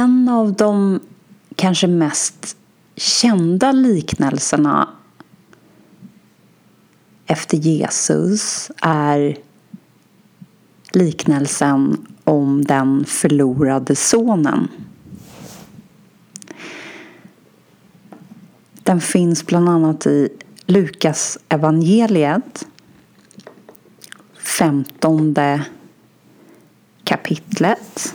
En av de kanske mest kända liknelserna efter Jesus är liknelsen om den förlorade sonen. Den finns bland annat i Lukas evangeliet femtonde kapitlet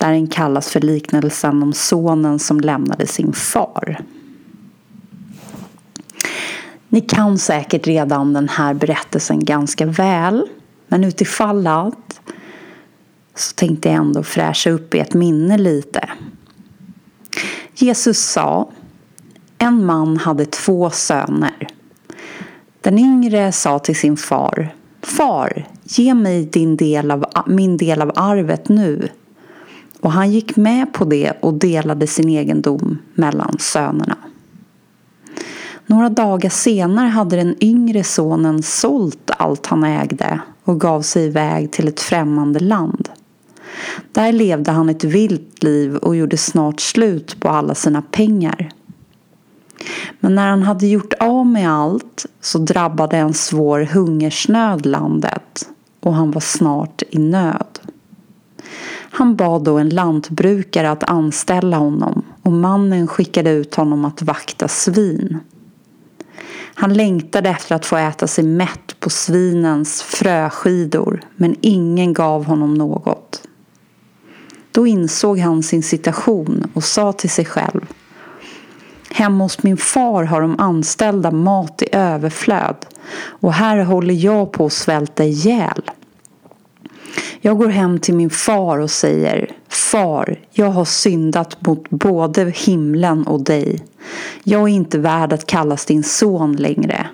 där den kallas för liknelsen om sonen som lämnade sin far. Ni kan säkert redan den här berättelsen ganska väl men utifall att så tänkte jag ändå fräscha upp ert minne lite. Jesus sa En man hade två söner. Den yngre sa till sin far Far, ge mig din del av, min del av arvet nu. Och han gick med på det och delade sin egendom mellan sönerna. Några dagar senare hade den yngre sonen sålt allt han ägde och gav sig iväg till ett främmande land. Där levde han ett vilt liv och gjorde snart slut på alla sina pengar. Men när han hade gjort av med allt så drabbade en svår hungersnöd landet och han var snart i nöd. Han bad då en lantbrukare att anställa honom och mannen skickade ut honom att vakta svin. Han längtade efter att få äta sig mätt på svinens fröskidor men ingen gav honom något. Då insåg han sin situation och sa till sig själv Hemma hos min far har de anställda mat i överflöd och här håller jag på att svälta ihjäl. Jag går hem till min far och säger Far, jag har syndat mot både himlen och dig. Jag är inte värd att kallas din son längre.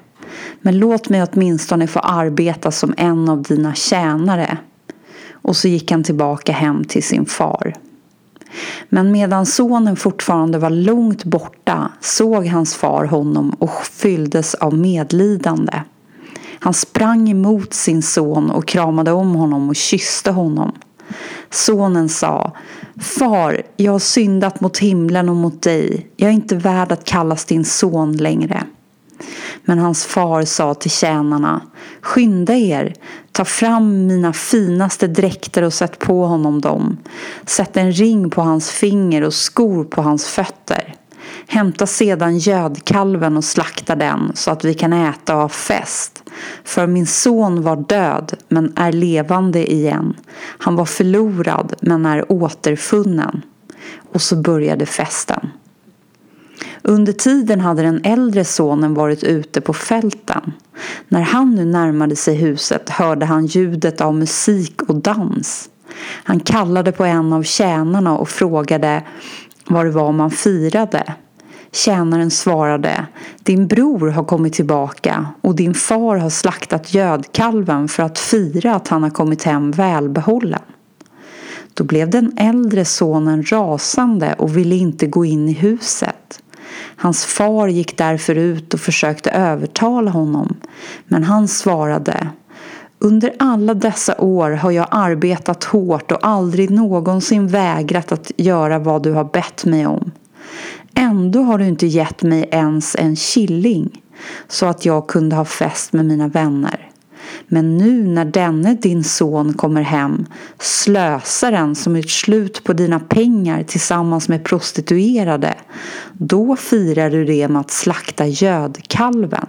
Men låt mig åtminstone få arbeta som en av dina tjänare. Och så gick han tillbaka hem till sin far. Men medan sonen fortfarande var långt borta såg hans far honom och fylldes av medlidande. Han sprang emot sin son och kramade om honom och kysste honom. Sonen sa Far, jag har syndat mot himlen och mot dig. Jag är inte värd att kallas din son längre. Men hans far sa till tjänarna Skynda er, ta fram mina finaste dräkter och sätt på honom dem. Sätt en ring på hans finger och skor på hans fötter. Hämta sedan gödkalven och slakta den så att vi kan äta och ha fest. För min son var död men är levande igen. Han var förlorad men är återfunnen. Och så började festen. Under tiden hade den äldre sonen varit ute på fälten. När han nu närmade sig huset hörde han ljudet av musik och dans. Han kallade på en av tjänarna och frågade vad det var man firade. Tjänaren svarade Din bror har kommit tillbaka och din far har slaktat gödkalven för att fira att han har kommit hem välbehållen. Då blev den äldre sonen rasande och ville inte gå in i huset. Hans far gick därför ut och försökte övertala honom men han svarade under alla dessa år har jag arbetat hårt och aldrig någonsin vägrat att göra vad du har bett mig om. Ändå har du inte gett mig ens en killing så att jag kunde ha fest med mina vänner. Men nu när denne din son kommer hem, slösaren som gjort slut på dina pengar tillsammans med prostituerade, då firar du det med att slakta gödkalven.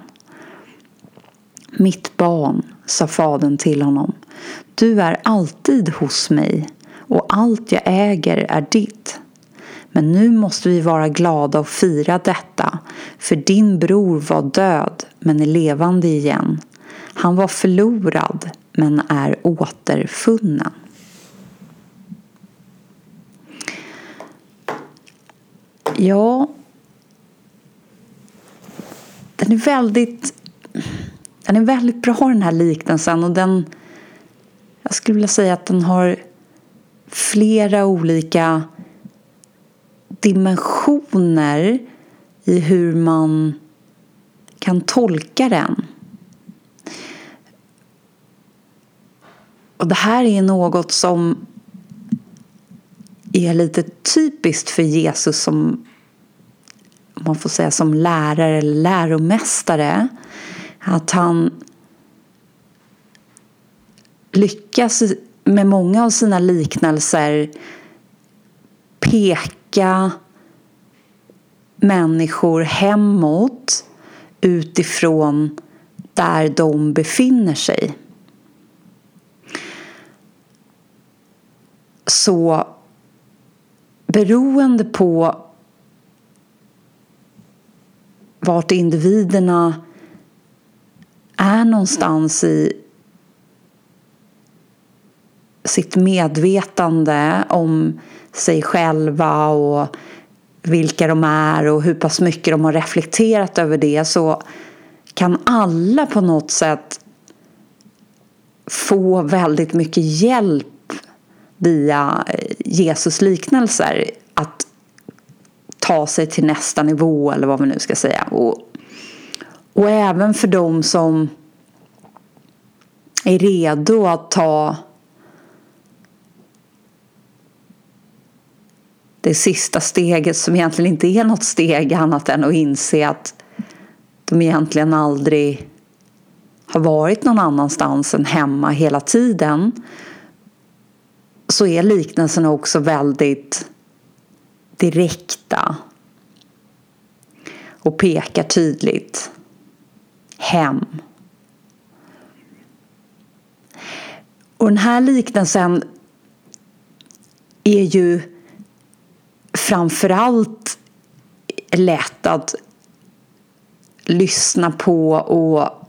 Mitt barn, sa fadern till honom, du är alltid hos mig och allt jag äger är ditt. Men nu måste vi vara glada och fira detta, för din bror var död men är levande igen. Han var förlorad men är återfunnen. Ja, den är väldigt den är väldigt bra den här liknelsen och den jag skulle vilja säga att den har flera olika dimensioner i hur man kan tolka den. Och det här är något som är lite typiskt för Jesus som man får säga som lärare eller läromästare. Att han lyckas med många av sina liknelser peka människor hemåt utifrån där de befinner sig. Så beroende på vart individerna är någonstans i sitt medvetande om sig själva och vilka de är och hur pass mycket de har reflekterat över det så kan alla på något sätt få väldigt mycket hjälp via eh, Jesus liknelser att ta sig till nästa nivå eller vad vi nu ska säga. Och, och även för de som är redo att ta det sista steget som egentligen inte är något steg annat än att inse att de egentligen aldrig har varit någon annanstans än hemma hela tiden så är liknelserna också väldigt direkta och pekar tydligt hem. Och den här liknelsen är ju framförallt lätt att lyssna på och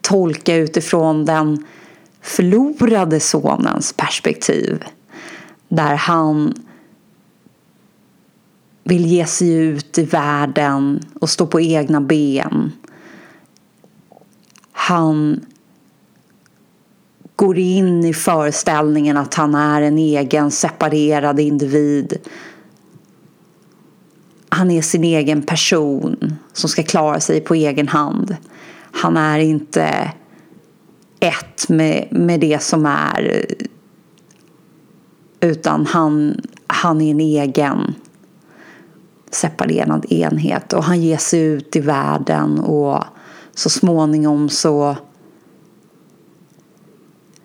tolka utifrån den förlorade sonens perspektiv. Där han vill ge sig ut i världen och stå på egna ben. Han går in i föreställningen att han är en egen separerad individ. Han är sin egen person som ska klara sig på egen hand. Han är inte ett med, med det som är utan han, han är en egen separerad enhet och han ger sig ut i världen och så småningom så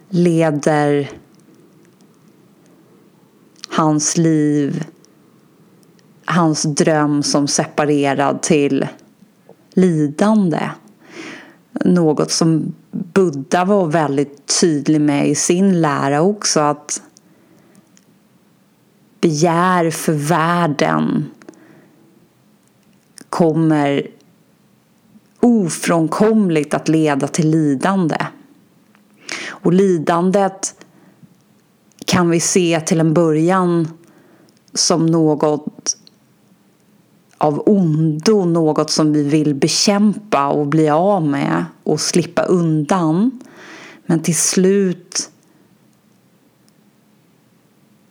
leder hans liv, hans dröm som separerad till lidande. Något som Buddha var väldigt tydlig med i sin lära också att begär för världen kommer ofrånkomligt att leda till lidande. Och lidandet kan vi se till en början som något av ondo, något som vi vill bekämpa och bli av med och slippa undan. Men till slut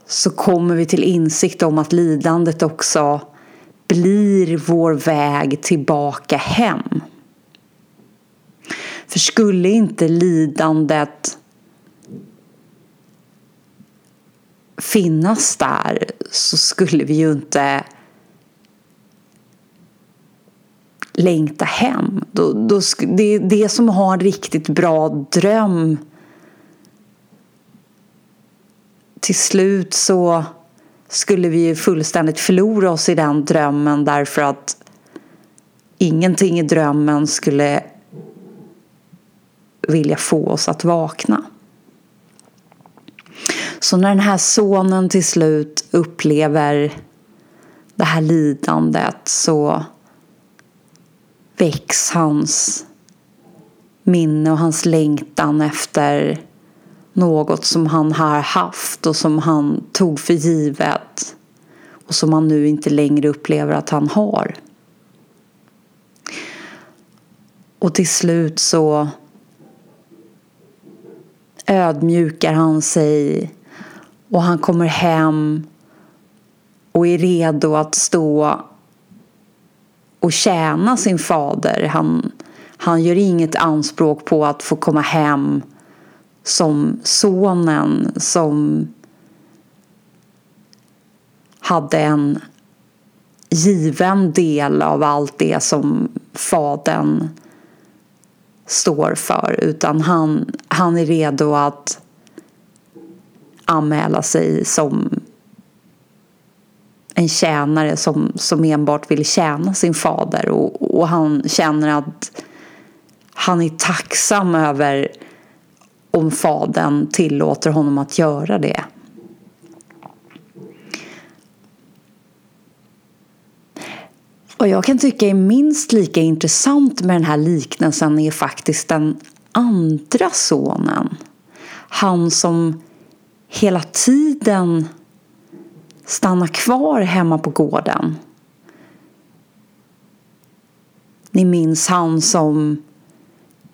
så kommer vi till insikt om att lidandet också blir vår väg tillbaka hem. För skulle inte lidandet finnas där så skulle vi ju inte längta hem. Då, då, det, det som har en riktigt bra dröm till slut så skulle vi ju fullständigt förlora oss i den drömmen därför att ingenting i drömmen skulle vilja få oss att vakna. Så när den här sonen till slut upplever det här lidandet så väcks hans minne och hans längtan efter något som han har haft och som han tog för givet och som han nu inte längre upplever att han har. Och till slut så ödmjukar han sig och han kommer hem och är redo att stå och tjäna sin fader. Han, han gör inget anspråk på att få komma hem som sonen som hade en given del av allt det som fadern står för utan han, han är redo att anmäla sig som en tjänare som, som enbart vill tjäna sin fader och, och han känner att han är tacksam över om fadern tillåter honom att göra det. Och jag kan tycka är minst lika intressant med den här liknelsen är faktiskt den andra sonen. Han som hela tiden stannar kvar hemma på gården. Ni minns han som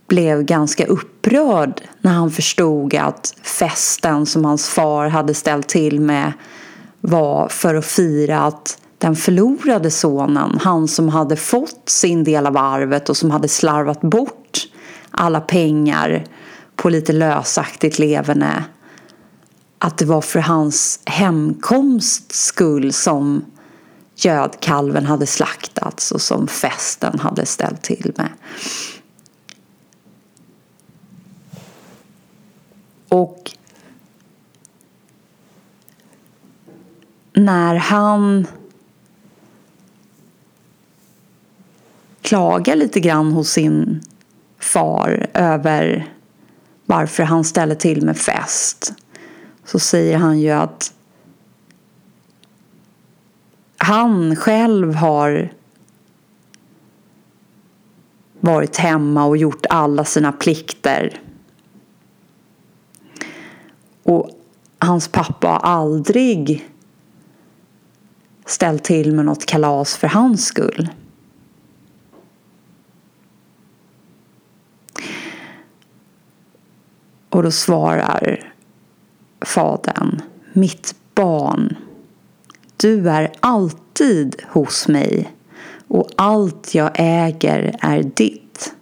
blev ganska upprörd när han förstod att festen som hans far hade ställt till med var för att fira att den förlorade sonen, han som hade fått sin del av arvet och som hade slarvat bort alla pengar på lite lösaktigt leverne att det var för hans hemkomsts skull som gödkalven hade slaktats och som festen hade ställt till med. Och när han klagar lite grann hos sin far över varför han ställer till med fest så säger han ju att han själv har varit hemma och gjort alla sina plikter. Och hans pappa har aldrig ställt till med något kalas för hans skull. Och då svarar Fadern, mitt barn, du är alltid hos mig och allt jag äger är ditt.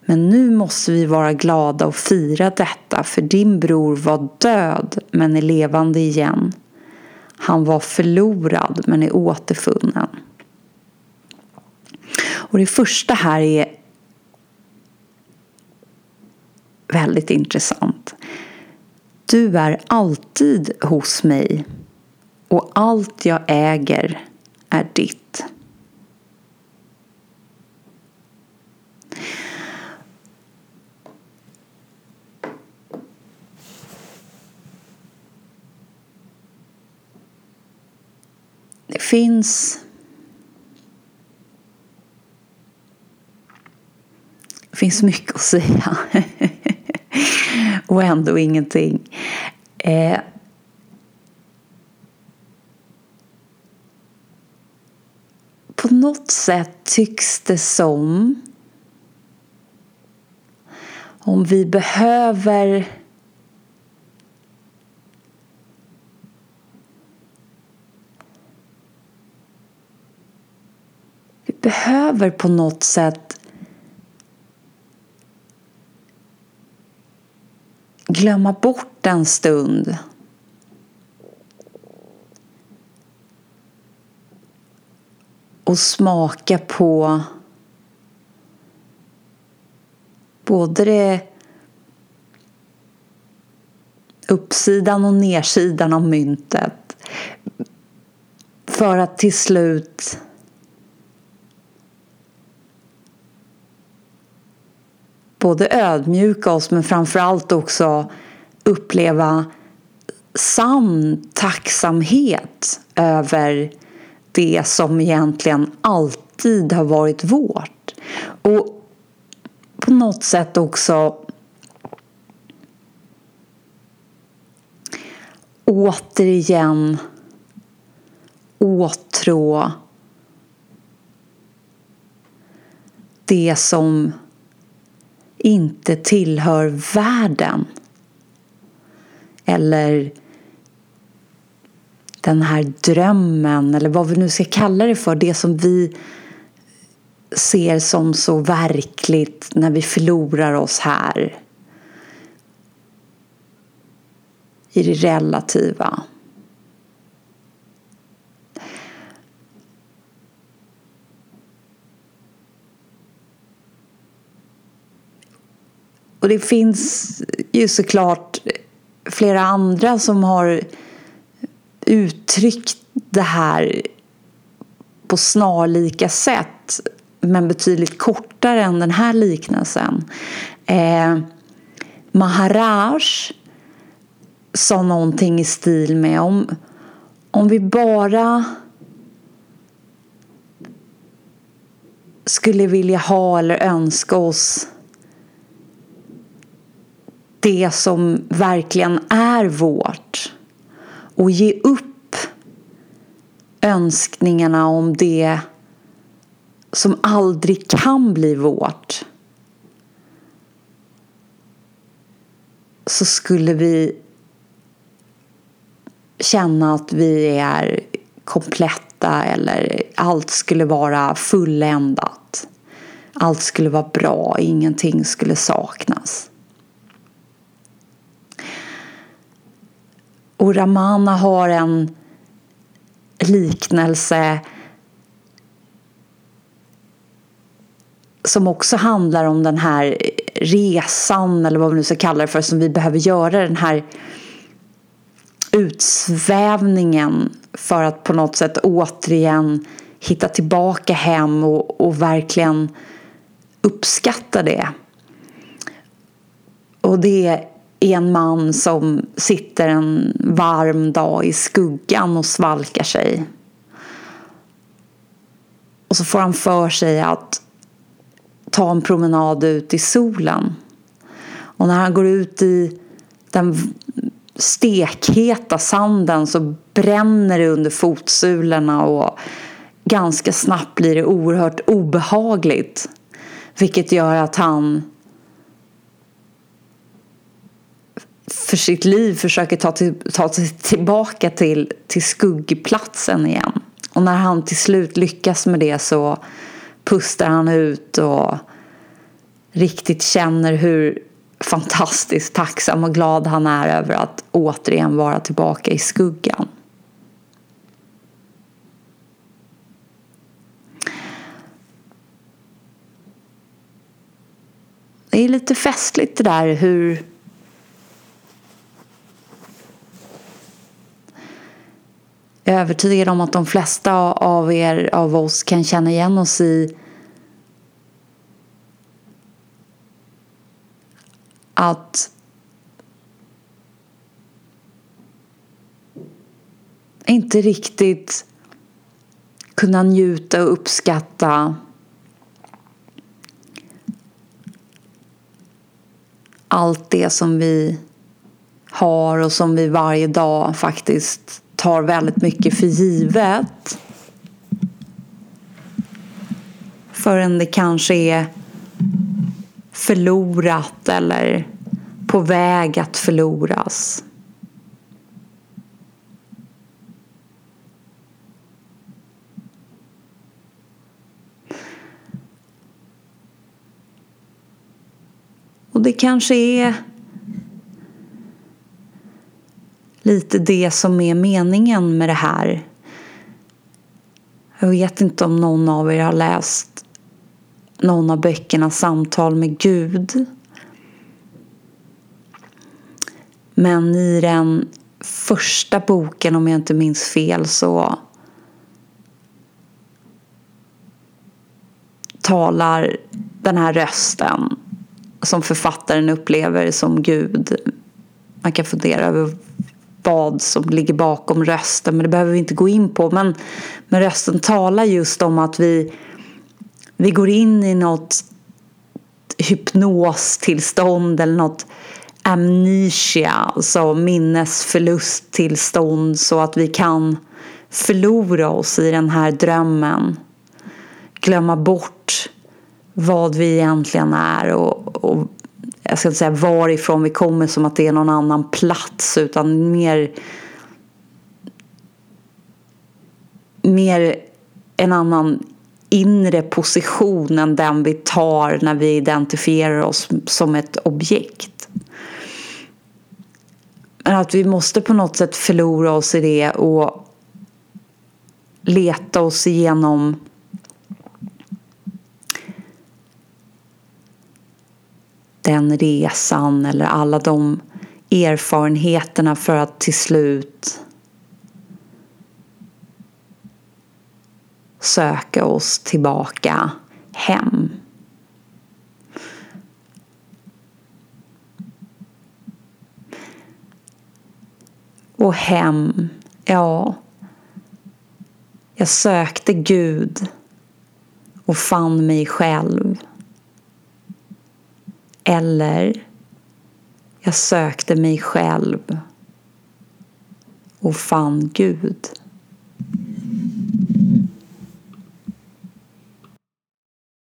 Men nu måste vi vara glada och fira detta för din bror var död men är levande igen. Han var förlorad men är återfunnen. Och det första här är väldigt intressant. Du är alltid hos mig och allt jag äger är ditt. Det finns Det finns mycket att säga. och ändå ingenting. Eh, på något sätt tycks det som om vi behöver Vi behöver på något sätt glömma bort en stund. Och smaka på både det uppsidan och nersidan av myntet. För att till slut både ödmjuka oss men framförallt också uppleva sann tacksamhet över det som egentligen alltid har varit vårt. Och på något sätt också återigen åtrå det som inte tillhör världen. Eller den här drömmen eller vad vi nu ska kalla det för. Det som vi ser som så verkligt när vi förlorar oss här. I det relativa. Och det finns ju såklart flera andra som har uttryckt det här på snarlika sätt men betydligt kortare än den här liknelsen. Eh, Maharaj sa någonting i stil med om, om vi bara skulle vilja ha eller önska oss det som verkligen är vårt och ge upp önskningarna om det som aldrig kan bli vårt så skulle vi känna att vi är kompletta eller allt skulle vara fulländat. Allt skulle vara bra, ingenting skulle saknas. Och Ramana har en liknelse som också handlar om den här resan eller vad vi nu ska kalla det för som vi behöver göra den här utsvävningen för att på något sätt återigen hitta tillbaka hem och, och verkligen uppskatta det. Och det är en man som sitter en varm dag i skuggan och svalkar sig. Och så får han för sig att ta en promenad ut i solen. Och när han går ut i den stekheta sanden så bränner det under fotsulorna och ganska snabbt blir det oerhört obehagligt. Vilket gör att han för sitt liv försöker ta, till, ta sig tillbaka till, till skuggplatsen igen. Och när han till slut lyckas med det så pustar han ut och riktigt känner hur fantastiskt tacksam och glad han är över att återigen vara tillbaka i skuggan. Det är lite festligt det där hur Jag är övertygad om att de flesta av er, av oss, kan känna igen oss i att inte riktigt kunna njuta och uppskatta allt det som vi har och som vi varje dag faktiskt tar väldigt mycket för givet. Förrän det kanske är förlorat eller på väg att förloras. Och det kanske är lite det som är meningen med det här. Jag vet inte om någon av er har läst någon av böckerna Samtal med Gud. Men i den första boken, om jag inte minns fel, så talar den här rösten som författaren upplever som Gud. Man kan fundera över vad som ligger bakom rösten, men det behöver vi inte gå in på. Men, men rösten talar just om att vi, vi går in i något hypnostillstånd eller något amnesia, alltså minnesförlusttillstånd så att vi kan förlora oss i den här drömmen. Glömma bort vad vi egentligen är och, och jag ska inte säga varifrån vi kommer som att det är någon annan plats utan mer mer en annan inre position än den vi tar när vi identifierar oss som ett objekt. Men att vi måste på något sätt förlora oss i det och leta oss igenom den resan eller alla de erfarenheterna för att till slut söka oss tillbaka hem. Och hem, ja. Jag sökte Gud och fann mig själv. Eller jag sökte mig själv och fann Gud.